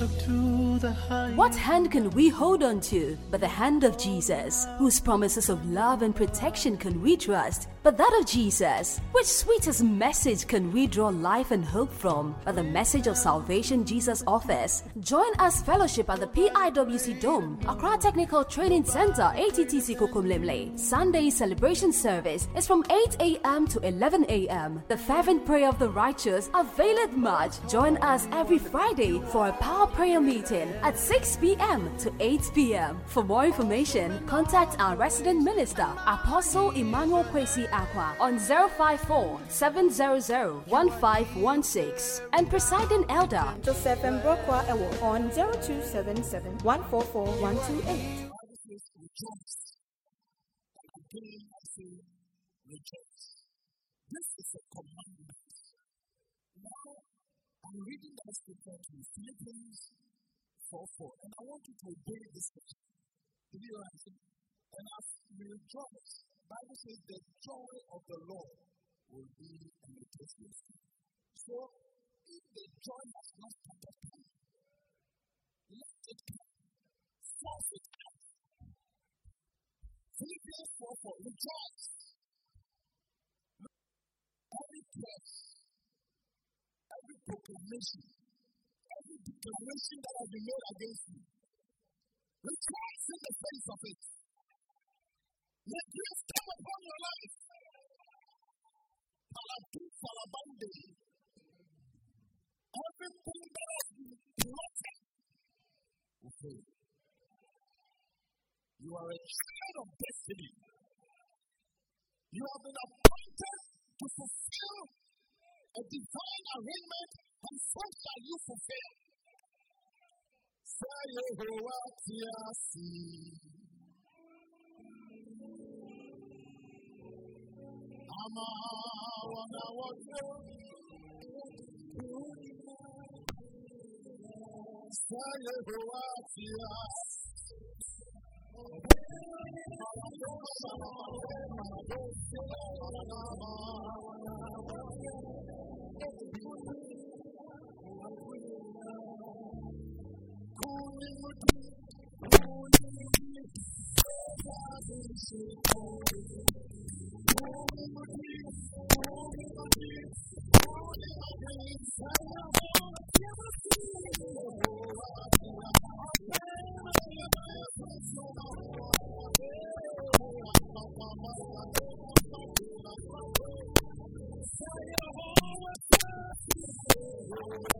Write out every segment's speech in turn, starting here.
What hand can we hold on to but the hand of Jesus? Whose promises of love and protection can we trust but that of Jesus? Which sweetest message can we draw life and hope from but the message of salvation Jesus offers? Join us fellowship at the PIWC Dome, Accra Technical Training Center, ATTC Kokomlemle. Sunday celebration service is from 8 a.m. to 11 a.m. The fervent prayer of the righteous availeth much. Join us every Friday for a power prayer meeting at 6 p.m. to 8 p.m. For more information, contact our resident minister, Apostle Emmanuel Kwesi Acquah, on 054 700 1516 and presiding elder Joseph Mbrokwa Ewo on 0277 144 128. rejoice. And again, I say, rejoice. This is a commandment. Now, I'm reading that scripture to you, Philippians 4 4, and I want you to obey this scripture. Did you understand? And as we rejoice, Bible says the joy of the Lord will be the place So, if the joy has not started coming, let it come. Force it out. Philippians 4 4, rejoice. Every curse, every proclamation, every declaration that has been made against you, rejoice in the face of it. Let grace come upon your life. Salabande. Everything that has been plotted will fail. You are a child of destiny. You have been appointed to fulfill a divine arrangement, and so shall you fulfill. Say Yehovah Tiasi. Ama wana wote. Say Yehovah Tiasi. I'm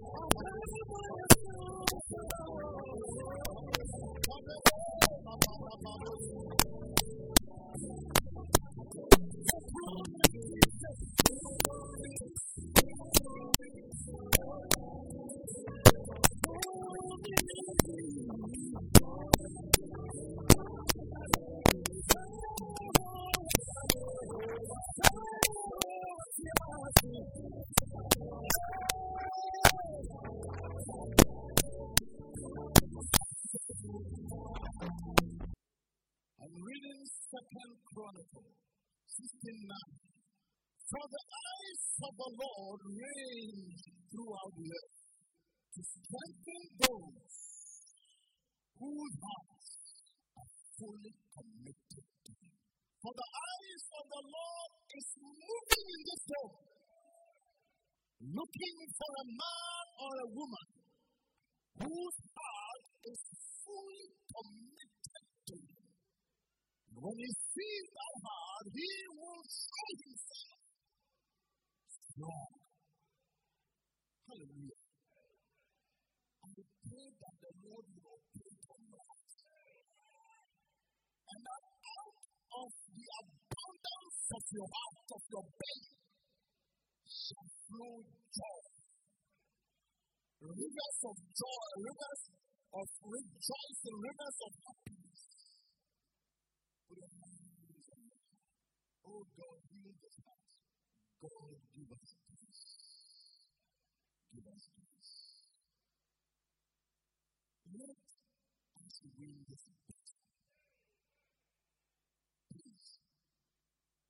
Lord range throughout the earth to strengthen those whose hearts are fully committed to Him. For the eyes of the Lord is moving in this world, looking for a man or a woman whose heart is fully committed to Him. When he sees that heart, he will show himself strong. Hallelujah. I pray that the Lord will open your heart. And that out of the abundance of your heart, of your belly, shall flow joy. Rivers of joy, rivers of rejoicing, rivers of happiness. On. Oh God, heal this heart. God, give us peace. Give us peace. Let us win this battle. Please,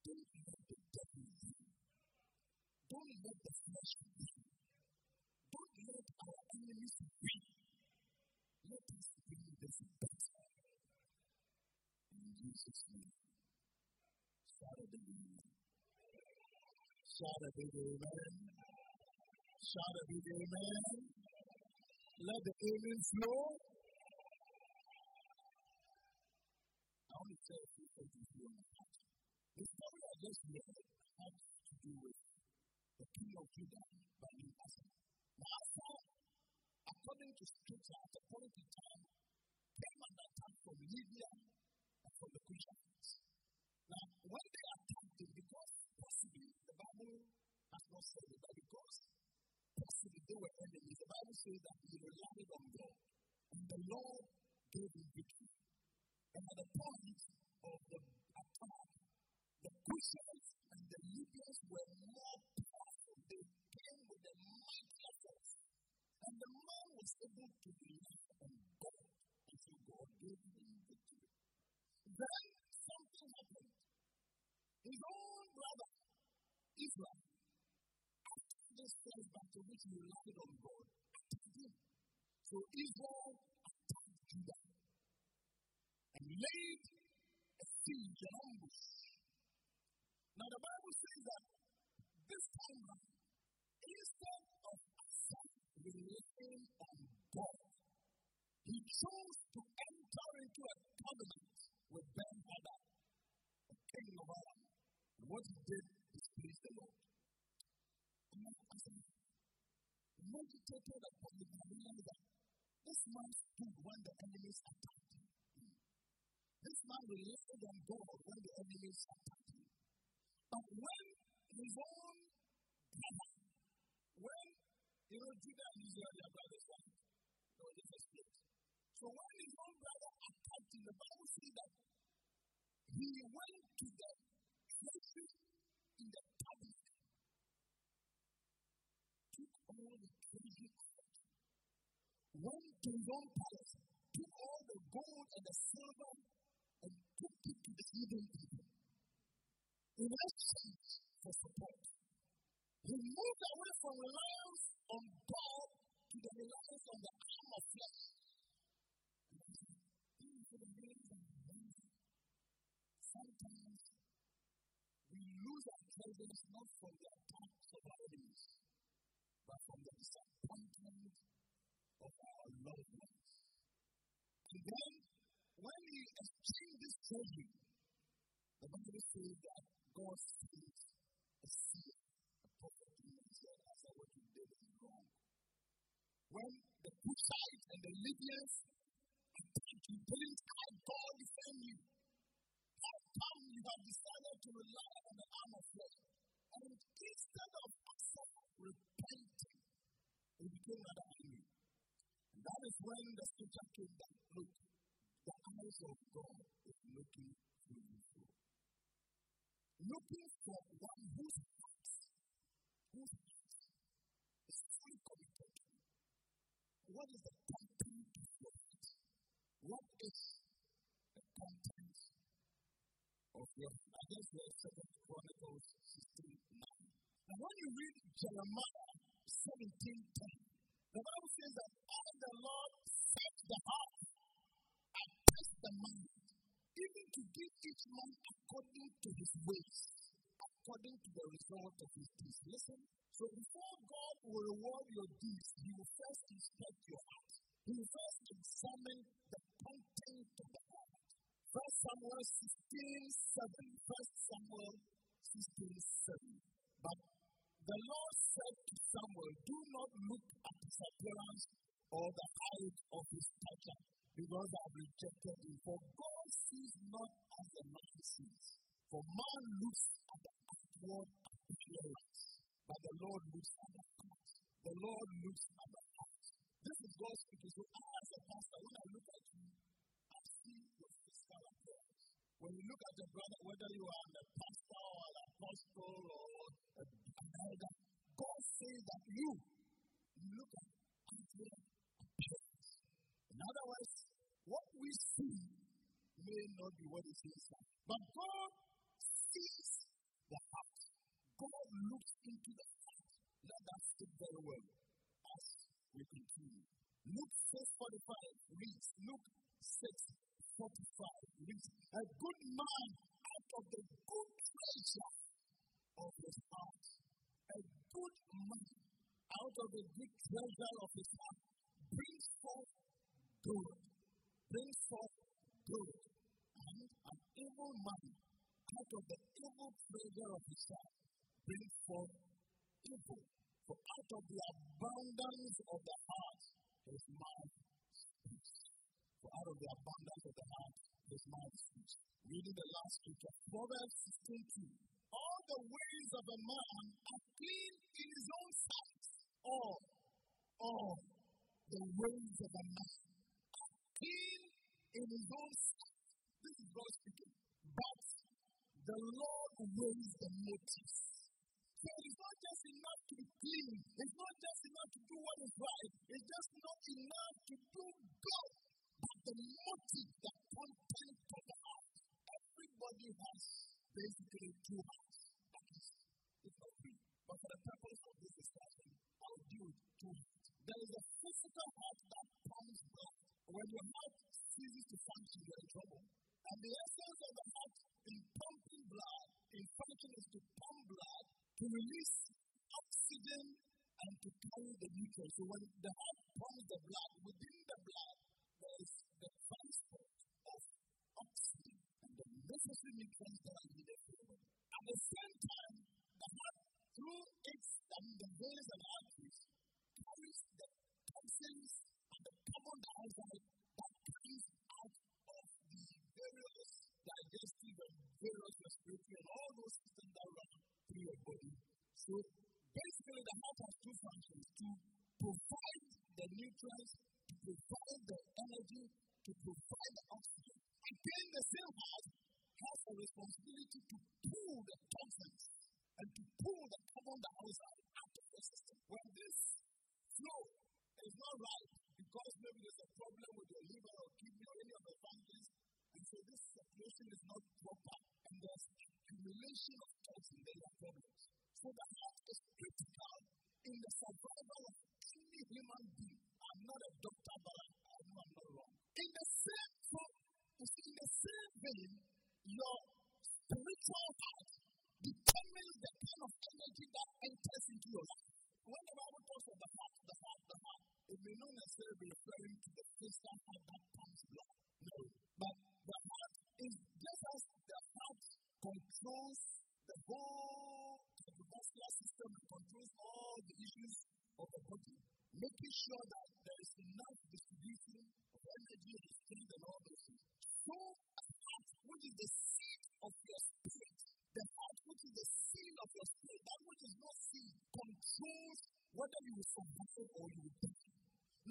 don't let the devil win. Don't let the flesh win. Don't let our enemies win. Let us win this battle. In Jesus' name. Saturday Shout a big amen. Shout a big amen. Let the amen flow. I want to say a few things here. The story I just read has to do with the king of Judah by name Asa. Now, Asa, according to scripture, at a point in time, came under attack from Libya and from the Cushites. Now, when they attacked him, because possibly the Bible has not said it, but because possibly they were enemies, the Bible says that he relied on God, and the Lord gave him victory. And at the point which relied on God. So Israel attacked Judah and laid a siege, an ambush. Now the Bible says that this time instead of relying on God, he chose to enter into a covenant with Ben Hadad, the king of Aram. What he did meditated upon it, I realized that this man stood when the enemies attacked him. This man relied on God when the enemies attacked him. But when his own brother, when you know Judah and Israel, their brothers, right? No, they just split. So when his own brother attacked him, the Bible says that he went to the places in the tabernacle, took all the to his palace, took all the gold and the silver, and took it to the heathen people. In for support. He moved away from reliance on God to the reliance on the arm of flesh. Sometimes we lose our treasures not from the attacks of our enemies, but from the disappointment of our loved ones. And then, when we exchange this treasure, the Bible says that God sees a seer, a prophet in said, I said what you did is wrong. When the Cushites and the Libyans attacked you, didn't I God defend you? How come you have decided to rely on the arm of flesh? And instead of accepting repenting, he became rather angry. And that is when the scripture came that look, the eyes of God is looking through you. Looking for one whose heart, whose heart is fully committed. What is the content of your heart? What is the content of your heart? I guess we're Second Chronicles 16 9. And when you read Jeremiah 17 10, the Bible says that I, the Lord, set the heart and test the mind, even to give each man according to his ways, according to the result of his deeds. Listen, so before God will reward your deeds, He will first inspect your heart. He will first examine the content of the heart. First Samuel 16 7. First Samuel 16 7. The Lord said to Samuel, Do not look at his appearance or the height of his stature, because I have rejected him. For God sees not as the man sees. For man looks at the outward appearance, but the Lord looks at the heart. The Lord looks at the heart. This is God speaking. So I, as a pastor, when I look at you, I see your physical appearance. When you look at your brother, whether you are a pastor or an apostle or a, elder, God says that you look at outward appearance. In other words, what we see may not be what is inside. But God sees the heart. God looks into the heart. Let that sit very well as we continue. Luke 6 45 reads, Luke 6 45 reads, A good man out of the good treasure of his heart. A good man out of the good treasure of his heart brings forth good. Brings forth good. And an evil man out of the evil treasure of his heart brings forth evil. For out of the abundance of the heart, his mouth speaks. For out of the abundance of the heart, his mouth speaks. Reading the last scripture, Proverbs 16 2. All the ways of a man are clean in his own sight. All, all the ways of a man are clean in his own sight. This is God speaking. But the Lord weighs the motives. So it's not just enough to be clean. It's not just enough to do what is right. It's just not enough to do good. But the motive, that content of the heart. Everybody has basically two hearts. It's not three. But for the purpose of this discussion, I'll with two hearts. There is a physical heart that pumps blood. When your heart ceases to function, you're in trouble. And the essence of the heart in pumping blood, in function, is to pump blood to release oxygen and to carry the nutrients. So when the heart pumps the blood, within the blood, there is the transport of oxygen and the necessary nutrients that are needed for the body. At the same time, the heart, through its and the veins and arteries, carries the toxins and the carbon dioxide that comes out of the various digestive and various respiratory and all those systems that run through your body. So basically, the heart has two functions to provide the nutrients, to provide the energy, to provide the oxygen. Again, the same heart has a responsibility to pull the toxins and to pull the carbon dioxide out of the system. When this flow is not right, because maybe there's a problem with your liver or kidney or any of the functions, and so this circulation is not proper, and there's accumulation of toxins, in are problems. So the heart is critical in the survival of any human being. I'm not a doctor, but I know I'm not wrong. In the same, so, in the same vein, your spiritual heart the kind of energy that enters into your life. When the Bible talks of the heart, the heart, the heart, it may not necessarily be referring to the physical heart that pumps blood. No. But the heart is just as the heart controls the whole cardiovascular system and controls all the issues of the body, making sure that there is enough distribution of energy and strength and all those things. So, a heart which is the seed of your spirit, the is the seed of your spirit, that which is not seed, controls whether you will survive or you will die.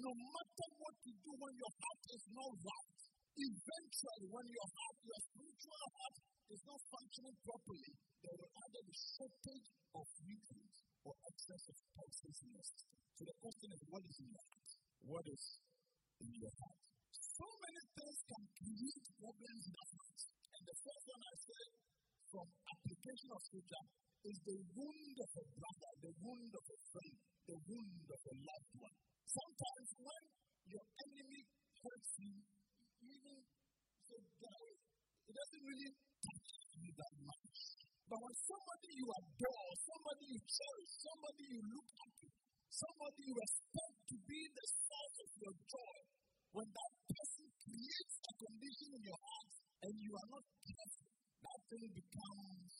No matter what you do when your heart is not right, eventually when your heart, your spiritual heart, is not functioning properly, there will either be shortage of nutrients or excess of toxins in your system. So the question is, what is in your heart? What is in your heart? So many things can create problems in the heart. And the first one I said from application of scripture is the wound of a brother, the wound of a friend, the wound of a loved one. Sometimes when your enemy hurts you, even say, guy, it doesn't really touch you that much. But when somebody you adore, somebody you cherish, somebody you look up to, somebody you expect to be the source of your joy, when that person creates a condition in your heart and you are not careful, that thing becomes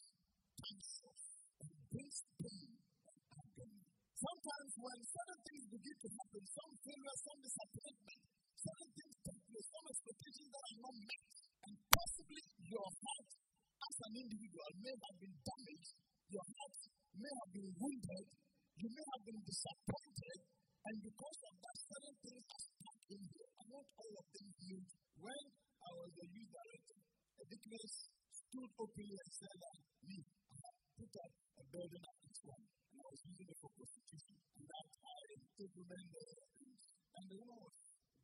cancer and brings pain and agony. Sometimes when certain things begin to happen, some failure, some disappointment, certain things take place, some expectations that are not met, and possibly your heart as an individual may have been damaged, your heart may have been wounded, you may have been disappointed, and because of that, certain things are stuck in you. I want all of them healed. When I was a youth director, a stood openly and said that me, I have put up a building at this one, and I was using it for prostitution. And I took women there, and the woman was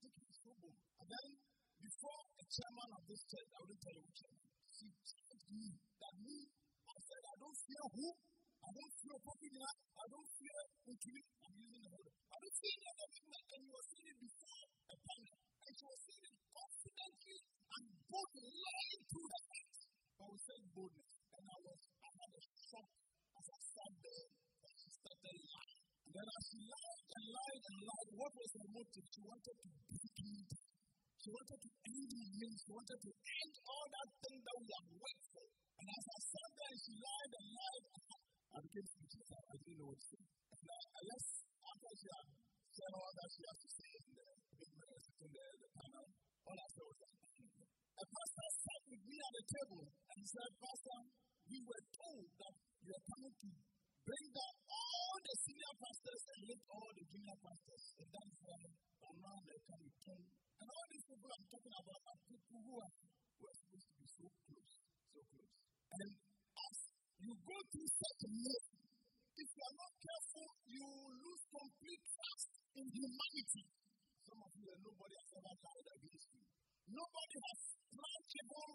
taking so bold. And then, before a chairman of this church, I wouldn't tell you which chairman, she told me that me, I said, I don't fear who, I don't fear Popina, I don't fear Ukiri, I'm using the word. I don't fear any other woman, and you were saying before a panel, and she was saying it confidently and boldly lying the heart. But we said, boldness. And I was, I had a shock as I sat there and she started lying. And then as she lied and lied and lied, what was her motive? She wanted to break me down. She wanted to end me. She wanted to end all that thing that we have worked for. And as I sat there and she lied and lied, I became speechless. I didn't know what to say. And I, I left after she had said all that she has to say in the big man sitting there the panel. All I said was pastor sat with me at the table and said, Pastor, we were told that you are coming to bring down all the senior pastors and lift all the junior pastors. And that is why around the coming And all these people I'm talking about are people who are, who are supposed to be so close, so close. And as you go through such a move, if you are not careful, you lose complete trust in humanity. You, nobody has ever lied against you. Nobody has planned evil,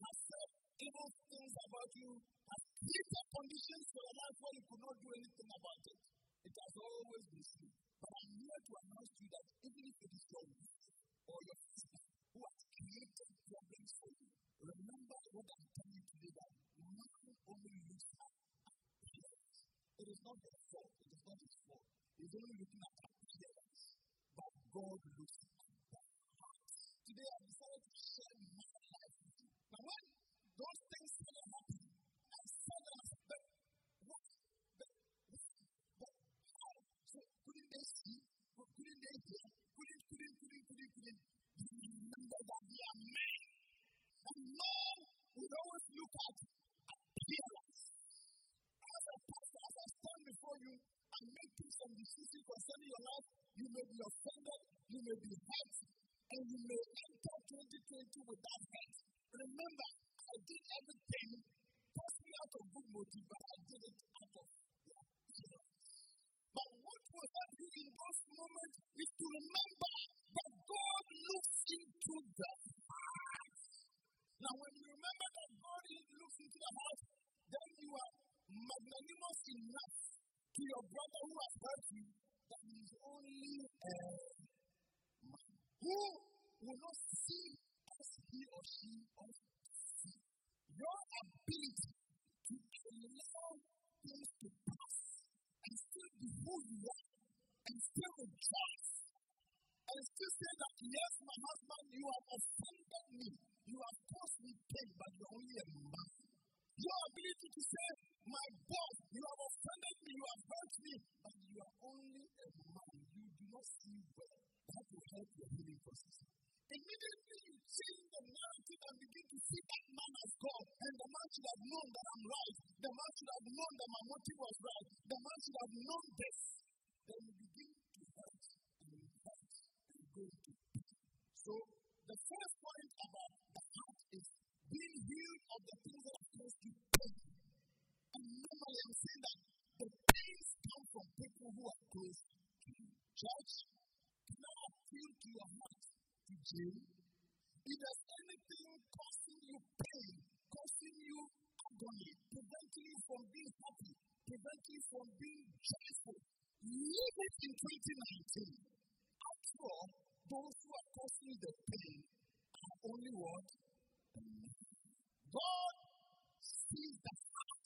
has said evil things about you, has created conditions for your life where you could not do anything about it. It has always been true. But I'm here to announce to you that even if it is your wife or your husband who has created problems for you, remember what I'm telling you today that man only looks at appearance. It is not their fault. It is not his fault. He's only looking at appearance. But God looks at. Today I decided to share my life with you. Now when those things started happening, I said to myself, what? But, but how? So couldn't they see? Couldn't they hear? Couldn't, couldn't, couldn't, couldn't, couldn't. Remember that we are men. And man would always look at and make some decisions concerning your life, you may be offended, you may be hurt, and you may enter 2020 without hurt. Remember, I did everything possibly out of good motive, but I did it out of But what will help you in those moments is to remember that God looks into the heart. Now, when you remember that God looks into the heart, then you are magnanimous enough to your brother who has hurt you that he is only a man who will not see as he or she ought to see. Your ability to allow things to pass and still be who you are and still rejoice and still say that, yes, my husband, you have offended me. You have caused me pain, but you're only a man. Your ability to say, my boss, you have offended me, you have hurt me, but you are only a man. You do not see well. That will help your healing process. Immediately you change the narrative and begin to see that man as God, and the man should have known that I'm right. The man should have known that my motive was right. The man should have known this. Then you begin to hurt and hurt and go to So the first point about the heart is being healed of the things have you. And normally I'm saying that the pains come from people who are close to you. Church, can I appeal to your heart to jail? If there's anything causing you pain, causing you agony, preventing you from being happy, preventing you from being joyful, leave it in 2019. After all, those who are causing the pain are only what? God sees the heart.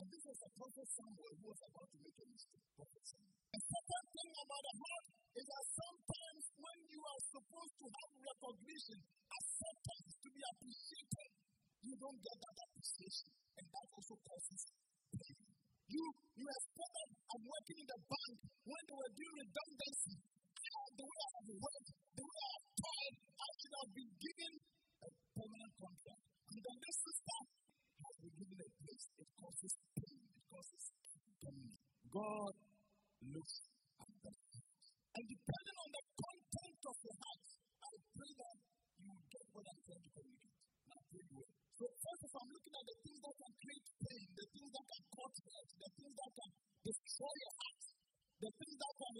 And this was a prophet Samuel who was about to make a mistake. The second thing about the heart is that sometimes when you are supposed to have recognition, acceptance, to be appreciated, you don't get that appreciation.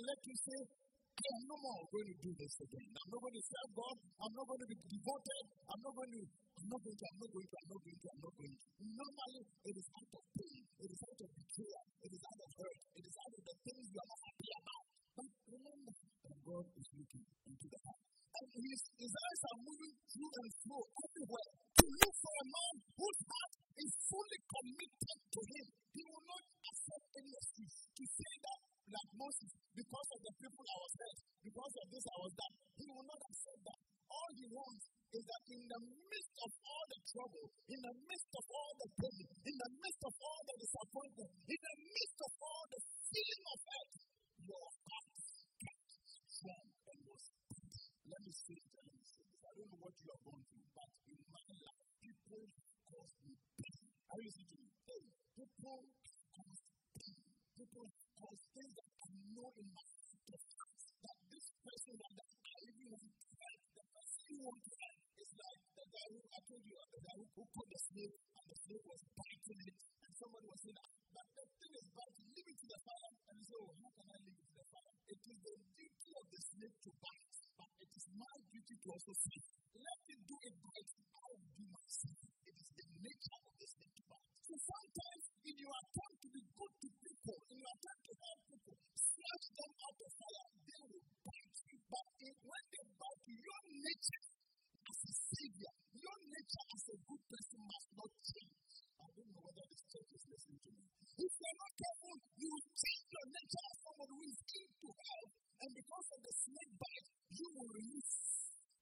Let you say, I am no more going to do this again. I'm not going to serve God. I'm not going to be devoted. I'm not going to, I'm not going to, I'm not going to, I'm not going to, I'm not going to. Normally, it is out Christians, I don't know what you are going through, but in my life, people cause me pain. Are you listening to me? Pain. People cause pain. People cause things that I know in my secret heart that this person that I even want to help, the person you want to help, is like the guy who I told you, the guy who caught the snake and the snake was biting it. Somebody was saying, but the thing is biting, leave it to the fire. And he said, oh, how can I leave it to the fire? It is the duty of the snake to bite, but it is my duty to also see. Let it do it bite, I will do myself. It is the nature of the snake to bite. So sometimes, in your attempt to be good to people, in your attempt to help people, snatch them out of fire, they will bite you. But when they bite you, your nature as a savior, your nature as a good person must not change. I don't know whether this church is listening to me. If you're not careful, you will change your nature as someone who is into help, and because of the snake bite, you will release.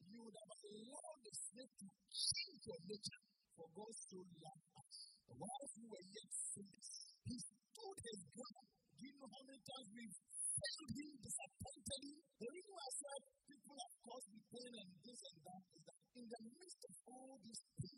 You would have allowed the snake to change your nature. For God so loved us. Whilst we were yet sinners, He stood His ground. Do you know how many times we've failed Him, disappointed Him? The reason why I said people have caused me pain and this and that is that in the midst of all this pain,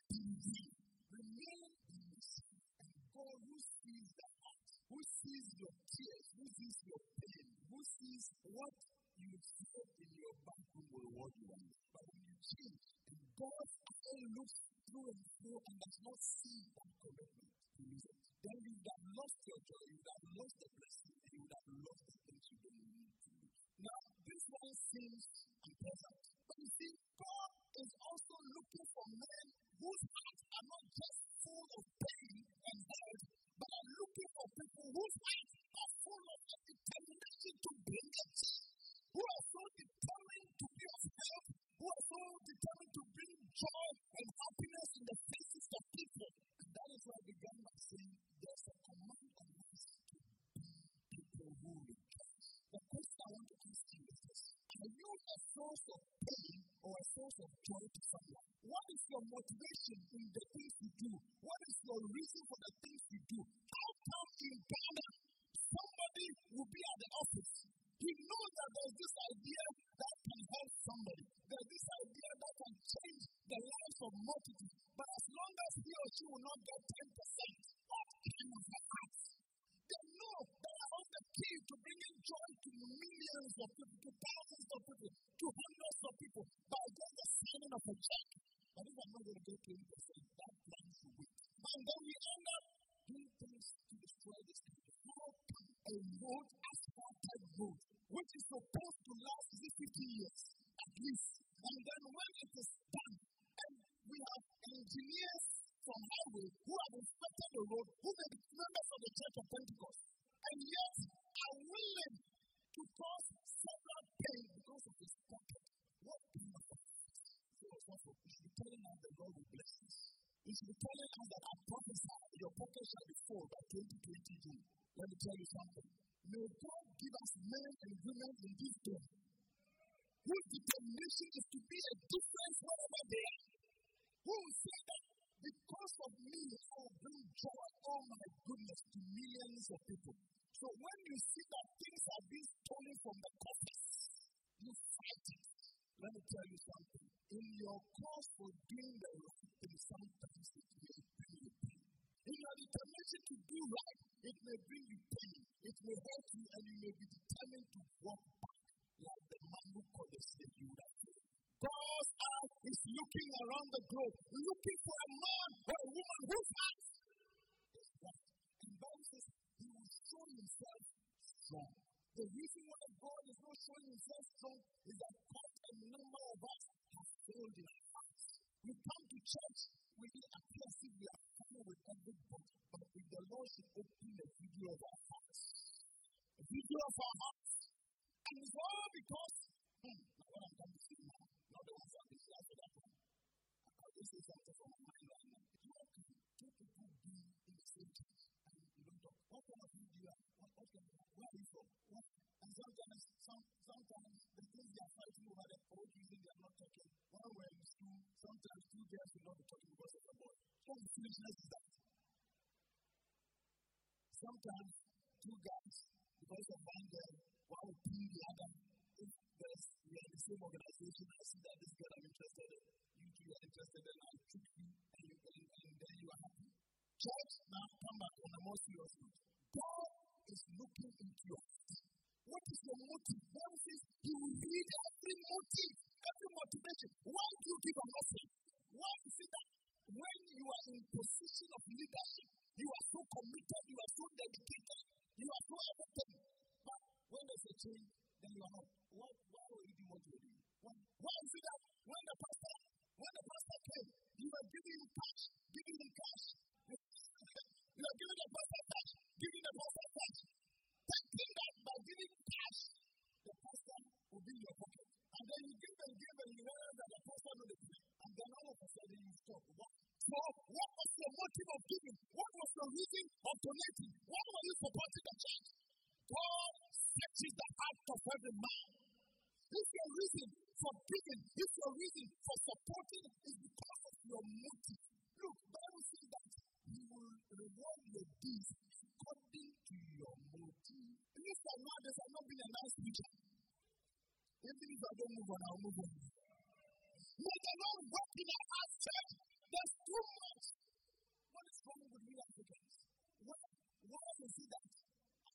is what you feel in your bathroom will reward you one day. But when you change, and God's eye looks through and through and does not see that commitment, then you would have lost your joy, you would have lost the blessing, and you would have lost the things you don't need to lose. Now, this one seems unpleasant, but you see, God is also looking for men whose hearts are not just full of pain and hurt, but are looking for people whose hearts are full of a determination to bring a change, who are so determined to be of help, who are so determined to bring joy and happiness in the faces of people. And that is why I began by saying there's a command on us to be people who. The question I want to ask you is this Are you a source of pain or a source of joy to someone? What is your motivation in the things you do? What is your reason for the things you do? Let me tell you something. action to do right, it may bring you pain, it may hurt you, and you may be determined to walk back like the man who called the slave you would. God's eye is looking around the globe, looking for a man or a woman who has is right. And Bible says he will show himself strong. The reason why God is not showing himself strong is that quite a number of us have failed in our we come to church, we appear as if we are coming with everybody, but if the Lord should open the video of our hearts, the video of our hearts, and it's all because, hmm, what I'm to say now, not the ones that see after that one. I'll just say something from my mind right now. Be in the same church What kind of video do you have? What, kind of, where are you from? What? And sometimes, some, sometimes the things they are fighting over, the old reason they are not talking. While we're in school, sometimes two girls will not be talking because of the boy. What foolishness is that? Sometimes two guys, because of one girl, one will pin the other. If there's, we are in the same organization, I see that this girl I'm interested in, you two are interested in, I trick you, and, you, and, and then you are happy. Church, now come back on a more serious note. God is looking into your. What is your motive? One says he will read every motive, every motivation. Why do you give a message? Why is it that when you are in position of leadership, you are so committed, work in our hearts, church. There's too much. What is wrong with me, Africans? Why, why is it that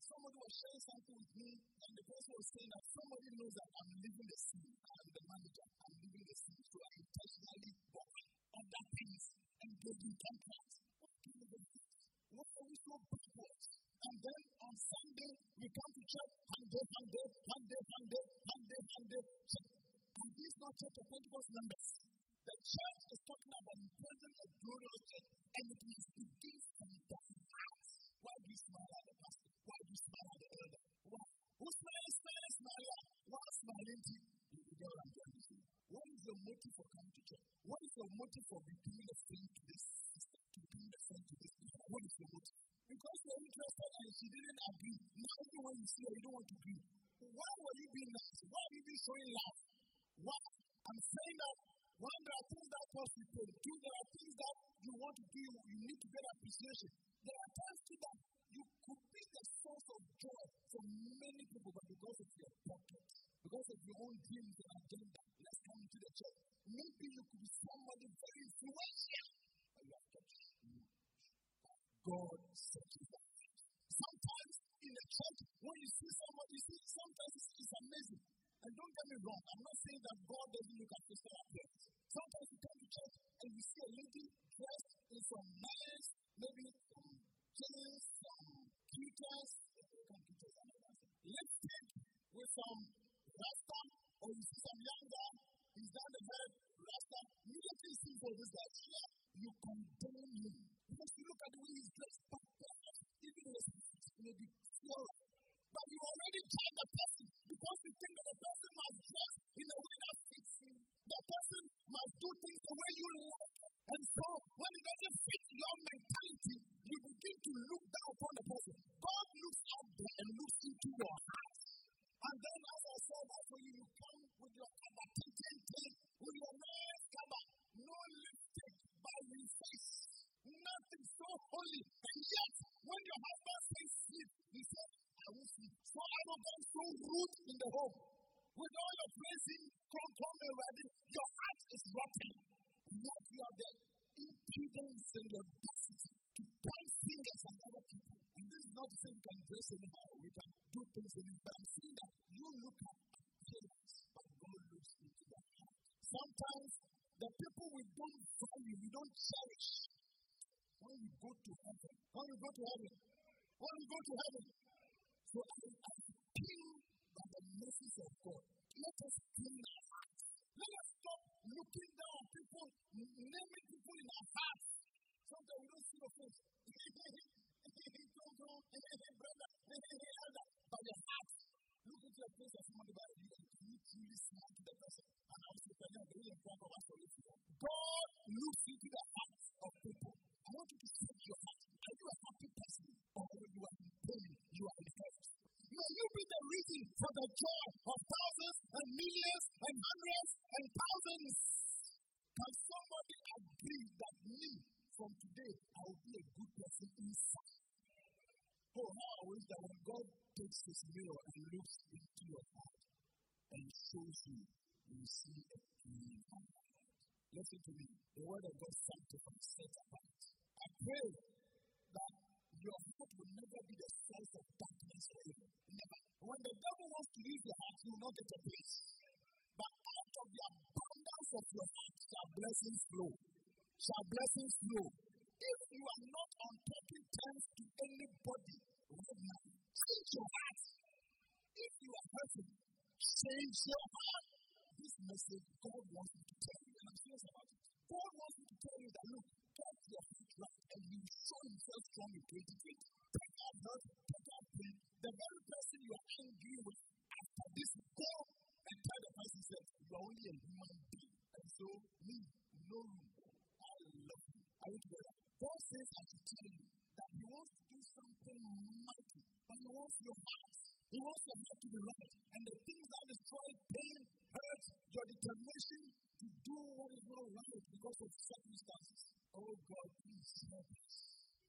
somebody was sharing something with me, and the person was saying that somebody of Pentecost members. The church is talking about the presence of glorious church, and it must begin from the heart. Why do you smile at the pastor? Why do you smile at the elder? Why? Who smiles, smiles, smiles? Why smiling to you? You get what I'm trying to say. What is your motive for coming to church? What is your motive for becoming a friend to this sister, to becoming a friend to this people? What is your motive? Because you're interested and she didn't agree. Now, even when you see her, you don't want to agree. Why were you being nice? Why are you showing love? Why? I'm saying that one, there are things that cause you pain. There are things that you want to do, you need to get appreciation. There are times too that you could be the source of joy for many people, but because of your pocket, because of your own dreams and agenda, let's come into the church. Maybe you could be somebody very influential, but you have kept God searches that. Sometimes in the church, when you see somebody, you see, sometimes it's amazing. And don't get me wrong, I'm not saying that God doesn't look at physical appearance. Sometimes you come to church and you see a lady dressed in some nice, maybe some jeans, some cuties, lipstick with some rasta, or you see some young guy, he's down the head, rasta. Immediately you see for this guy, yeah, you condemn him. Because you look at the way he's dressed, uh, even his may be floral. But you already judge the person because you think that the person must dress in a can dress anyhow, we can do things anyhow. But I'm saying that you look at appearance, but God looks into the heart. Sometimes the people we don't value, we don't cherish. When we go to heaven, when we go to heaven, when we go to heaven, so I, I clean by the mercies of God. Let us clean joy of thousands and millions and hundreds and thousands. Can somebody agree that me, from today, I will be a good person inside? Oh, how I wish that when God takes his mirror and looks into your heart and shows you, you see a clean heart. Listen to me. The word of God sanctifies, set apart. I pray that your heart will never be the source of darkness for you. When the devil wants to use your heart, you will not get a place. But out of the abundance of your heart shall blessings flow. Shall blessings flow. If you are not on talking terms to anybody right now, change your heart. If you are hurting, change your heart. This message God wants me to tell you, and I'm serious about it. God wants me to tell you that look, get your heart right, and you show himself strong in 2020. Take out hurt, angry with after this, go and tell the person you are only a human being. And so, me, no room. I love you. Are you together? God says I should tell you that He wants to do something mighty, but He wants your heart. He wants your heart to be right. And the things that destroy pain, hurt, your determination to do what is not right because of circumstances. Oh God, please help us.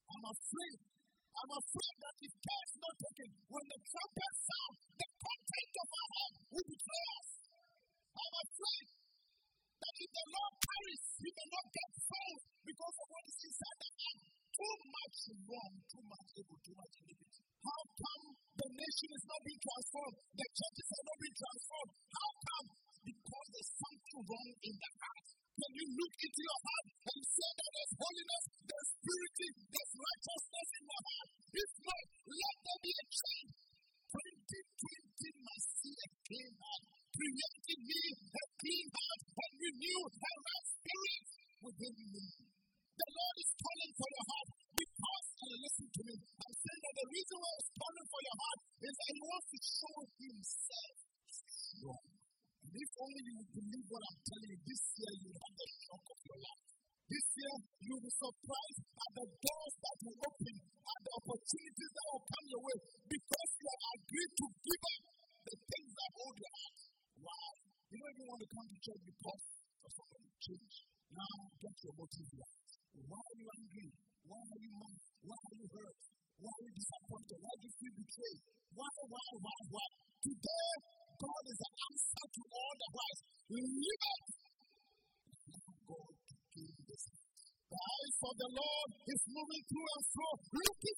I'm afraid. I'm afraid that if care is not taken, when the trumpet sound, the content of our heart will betray us. I'm afraid that if the Lord carries, may not get found because of what is inside the heart. Too much wrong, too much evil, too much iniquity. How come the nation is not being transformed? The churches are not being transformed. How come? Because there's something wrong in the heart. When you look into your heart your motive. Why are you angry? Why are you mad? Why are you hurt? Why are you disappointed? Why do you feel betrayed? Why, why, why, why? Today, God is the answer to all the whys. Live. God to give this. The eyes of the Lord is moving through and fro, looking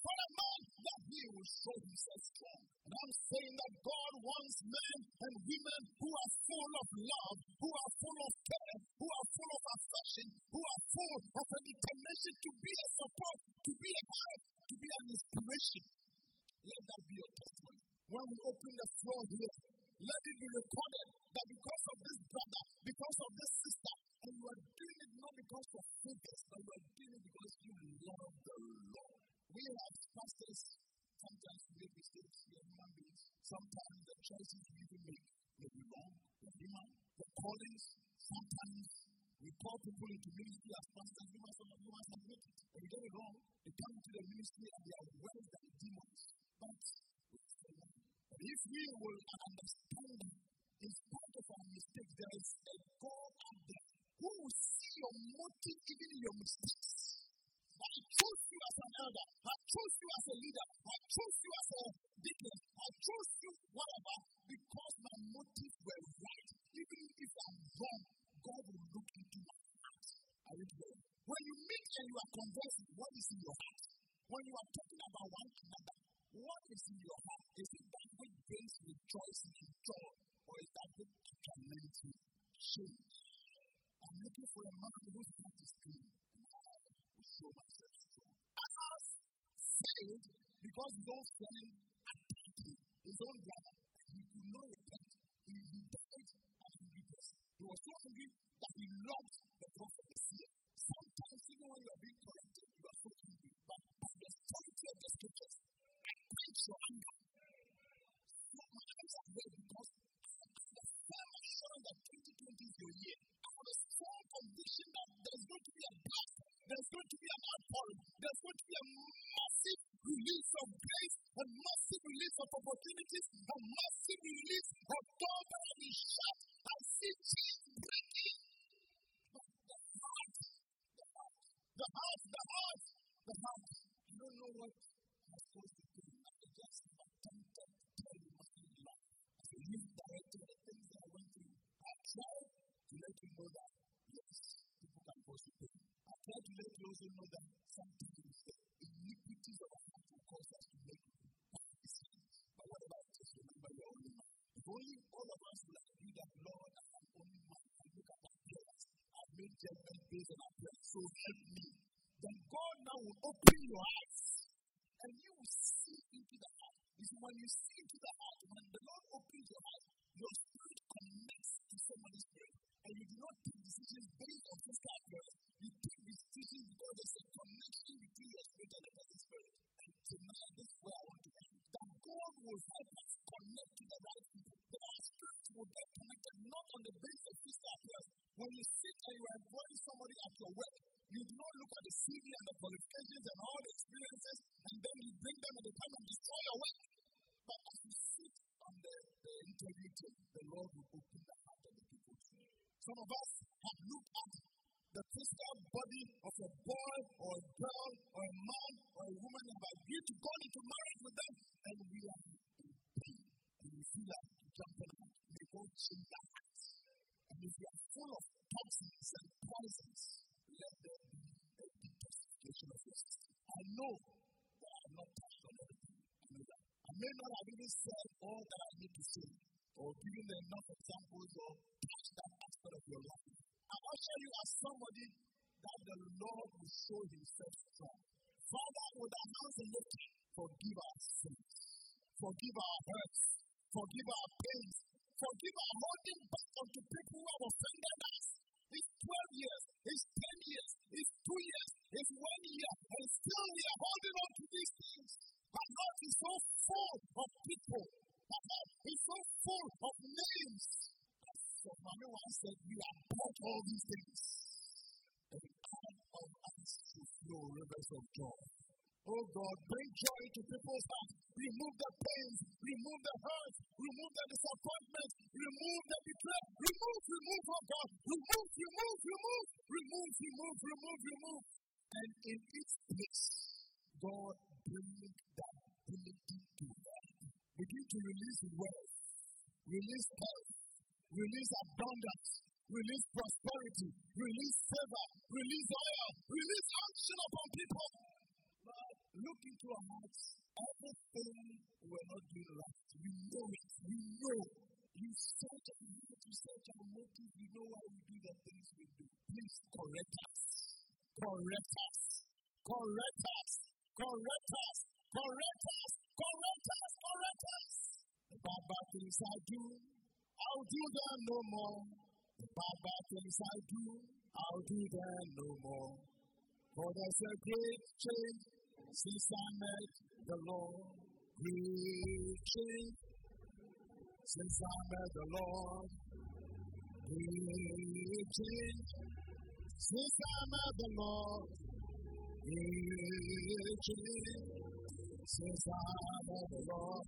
ministry and they are worse than demons. But if we will understand in spite of our mistakes, there is a God out there who will see your motive even your mistakes. I chose you as an elder. I chose you as a leader. For a man. I will show strong. Failed because his own attacked him, his own brother. did not repent. He, he died as a new person. He was so angry that he locked the door for the. Sometimes, even when you are being corrected, you are so angry. But by the authority of the scriptures, I quench your anger. My eyes are red because the firm assurance that 2020 is your year. I strong conviction that there's going to be a blast, there's going to be an outpouring, there's going to be a massive release of grace, a massive release of opportunities, a massive release of doors that have been shut. I see chains breaking. The heart, the heart, the heart, the heart, the heart. You don't know what I'm supposed to do. I just attempted to tell you my life. Youth director, the things that I went through, I tried to let you know that, worship me. I tried to let you also know that sometimes the iniquities of our heart will cause us to make bad decisions. But whatever it is, remember you're only man. If only all of us would agree that, Lord, I am only man, and look at our prayers. I've made judgment based on our prayers, so help me. Then God now will open your eyes, and you will see into the heart. You see, when you see into the heart, when the Lord opens your eyes, your spirit connects to somebody's spirit. And you do not take decisions based on physical appearance. You take decisions because there's a connection between your spirit and the person's spirit. And tonight, this is where I want to end. That God will help us connect to the right people. That our spirits will get connected not on the basis of physical appearance. When you sit and you are somebody at your work, Some of us have looked at the physical body of a boy or a girl or a man or a woman and have agreed to go into marriage with them, and we are in pain. And we feel like jumping out. May God change that heart. And if you are full of toxins and poisons, let there be a detoxification of your system. I know that I have not touched on everything. I know that. I may not have even said all that I need to say, or given enough examples or aspect of your life. I usher you as somebody that the Lord will show himself strong. Father, with our hands lifted, forgive our sins, forgive our hurts, forgive our pains, forgive our holding back onto people who have offended all these things. And out of us to flow rivers of joy. Oh God, bring joy to people's hearts. Remove the pains, remove the hurt, remove the disappointment, remove the betrayal. Remove, remove, oh God. Remove, remove, remove, remove, remove, remove, remove. And in its place, God bring that ability to life. Begin to release wealth, release health, release abundance, release prosperity, release favor, release oil, release action upon people. Lord, look into our hearts. Everything we're not doing right. We know it. We know. You search our heart, you search our motives, you know why we do the things we do. Please correct us. Correct us. Correct us. Correct us. Correct us. Correct us. Correct us. The bad, bad things I do, I'll do them no more. Things I do, I'll do them no more. For there's a great change since I met the Lord. Great change since I met the Lord. Great change since I met the Lord. Great change since I met the Lord.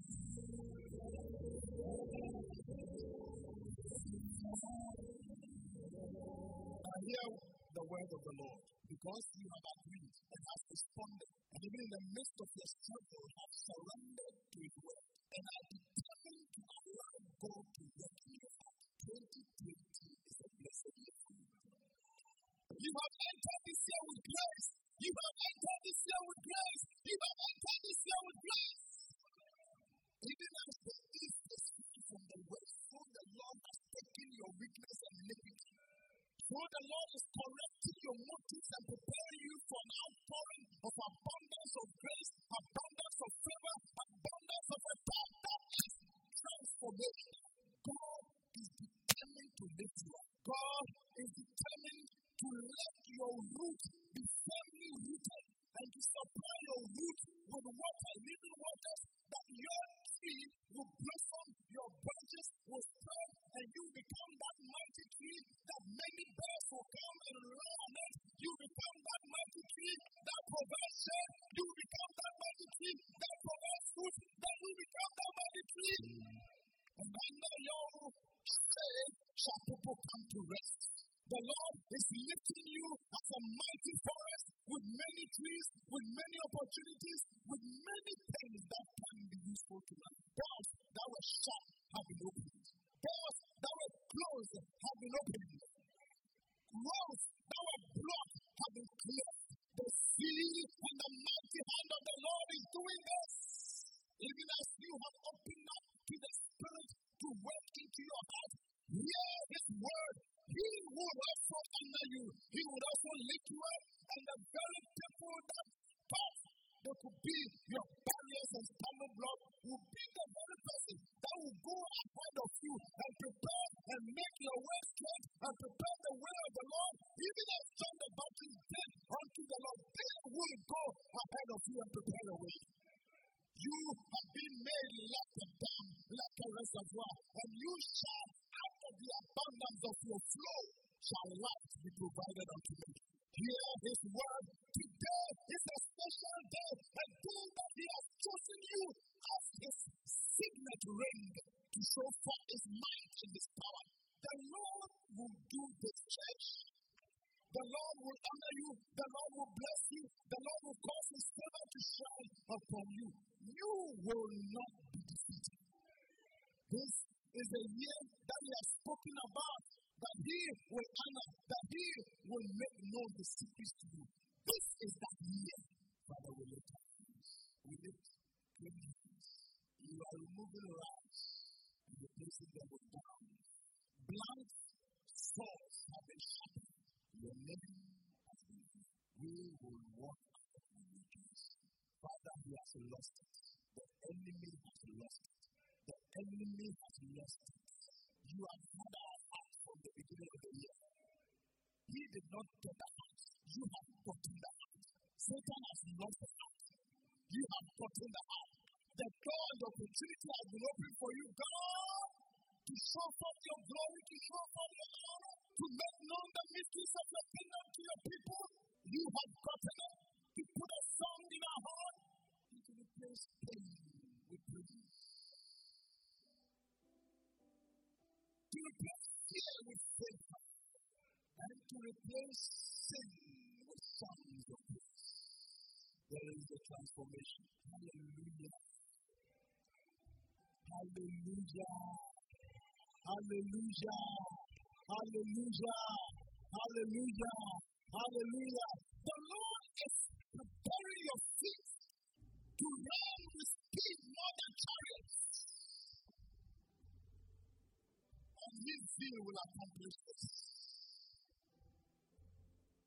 I hear the word of the Lord because you have agreed and have responded, and even in the midst of your struggle, have surrendered to His word, and are determined to allow God to work in your heart. 2020 is a blessed year for you. You have entered this year with grace. You have entered this year with grace. You have entered this year with grace. Even as the east is from the west, so the Lord has taken your weakness and iniquity. Who the Lord is correcting your motives and preparing you for an outpouring of abundance of grace, abundance of favor, abundance of a time that is transformation. God is determined to lift you up. God is determined to let your roots. Reservoir, and you shall, Removing lies and replacing them with down. Blunt swords have been sharpened your name we will walk Father, he has lost it. The enemy has lost it. The enemy has lost it. You have had our heart from the beginning of the year. He did not get the heart. You have gotten the heart. Satan has lost the heart. You have gotten the heart. The door and the opportunity has been opened for you. God, to show forth your glory, to show forth your honor, to make known the mysteries of your kingdom to your people. You have gotten it. To put a song in our heart to replace pain with praise. To replace fear with faith. And to replace sin with songs of praise. There is a transformation. Hallelujah. Hallelujah. Hallelujah. Hallelujah. Hallelujah. Hallelujah. The Lord is preparing your feet to run with speed more than chariots. And his zeal will accomplish this.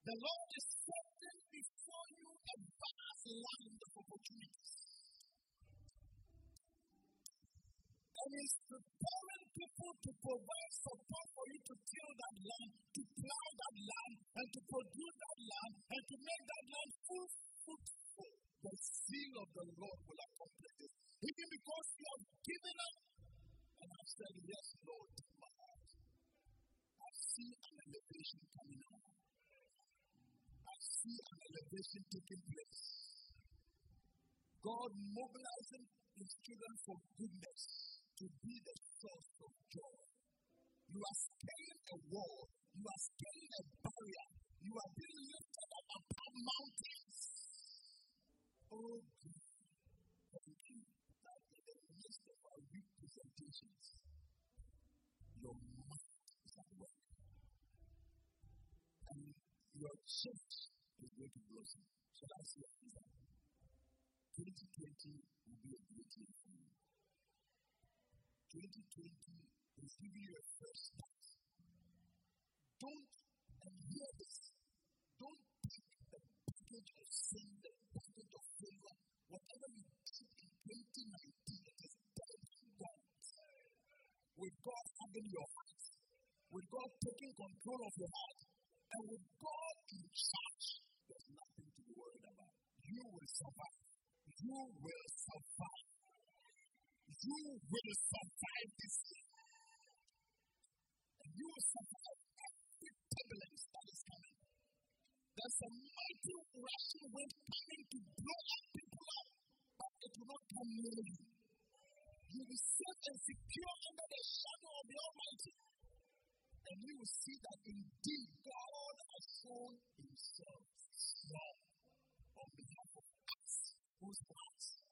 The Lord is setting before you a vast land of opportunities. He's preparing people to provide support for you to till that land, to plow that land, and to produce that land, and to make that land full fruitful. The seal of the Lord will accomplish this. Even because you have given up and have said, Yes, Lord, my heart. I see an elevation coming on. I see an elevation taking place. God mobilizing his children for goodness to be the source of joy. You are scaling a wall. You are scaling a barrier. You are being lifted up upon mountains. Oh, God. Thank you that in the midst of our weak presentations, your mind is at work. And your church is to blossom. Shall I see your answer? 2020 will be a great year for you. 2020 is giving you a fresh start. Don't, and hear this, don't take the package of sin, the package of failure, whatever you did in 2019, it is dead and gone. With God having your heart, with God taking control of your heart, and with God in charge, there's nothing to be worried about. You will survive. You will survive. You will survive this. And you will survive every turbulence that is coming. There's a mighty rushing wind coming to blow up people up, but it will not come near you. You will safe and secure under the shadow of the Almighty. And you will see that indeed God has shown himself strong on behalf of us whose hearts.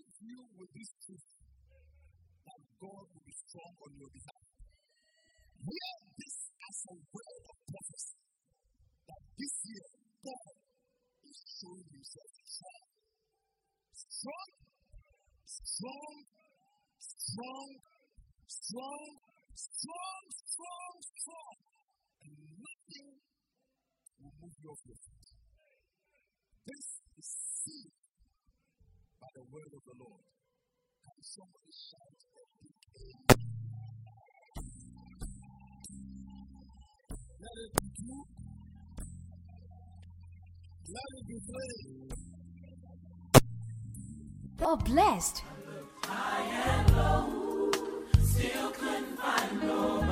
You with this truth that God will be strong on your behalf. Hear this as a word of prophecy that this year God is showing himself strong. Strong, strong, strong, strong, strong, strong, strong. And nothing will move you off your feet. This is sealed by the word of the Lord. Can somebody shout a big amen? Let it be true. Let it be played. Or oh, blessed. I am low, still couldn't find no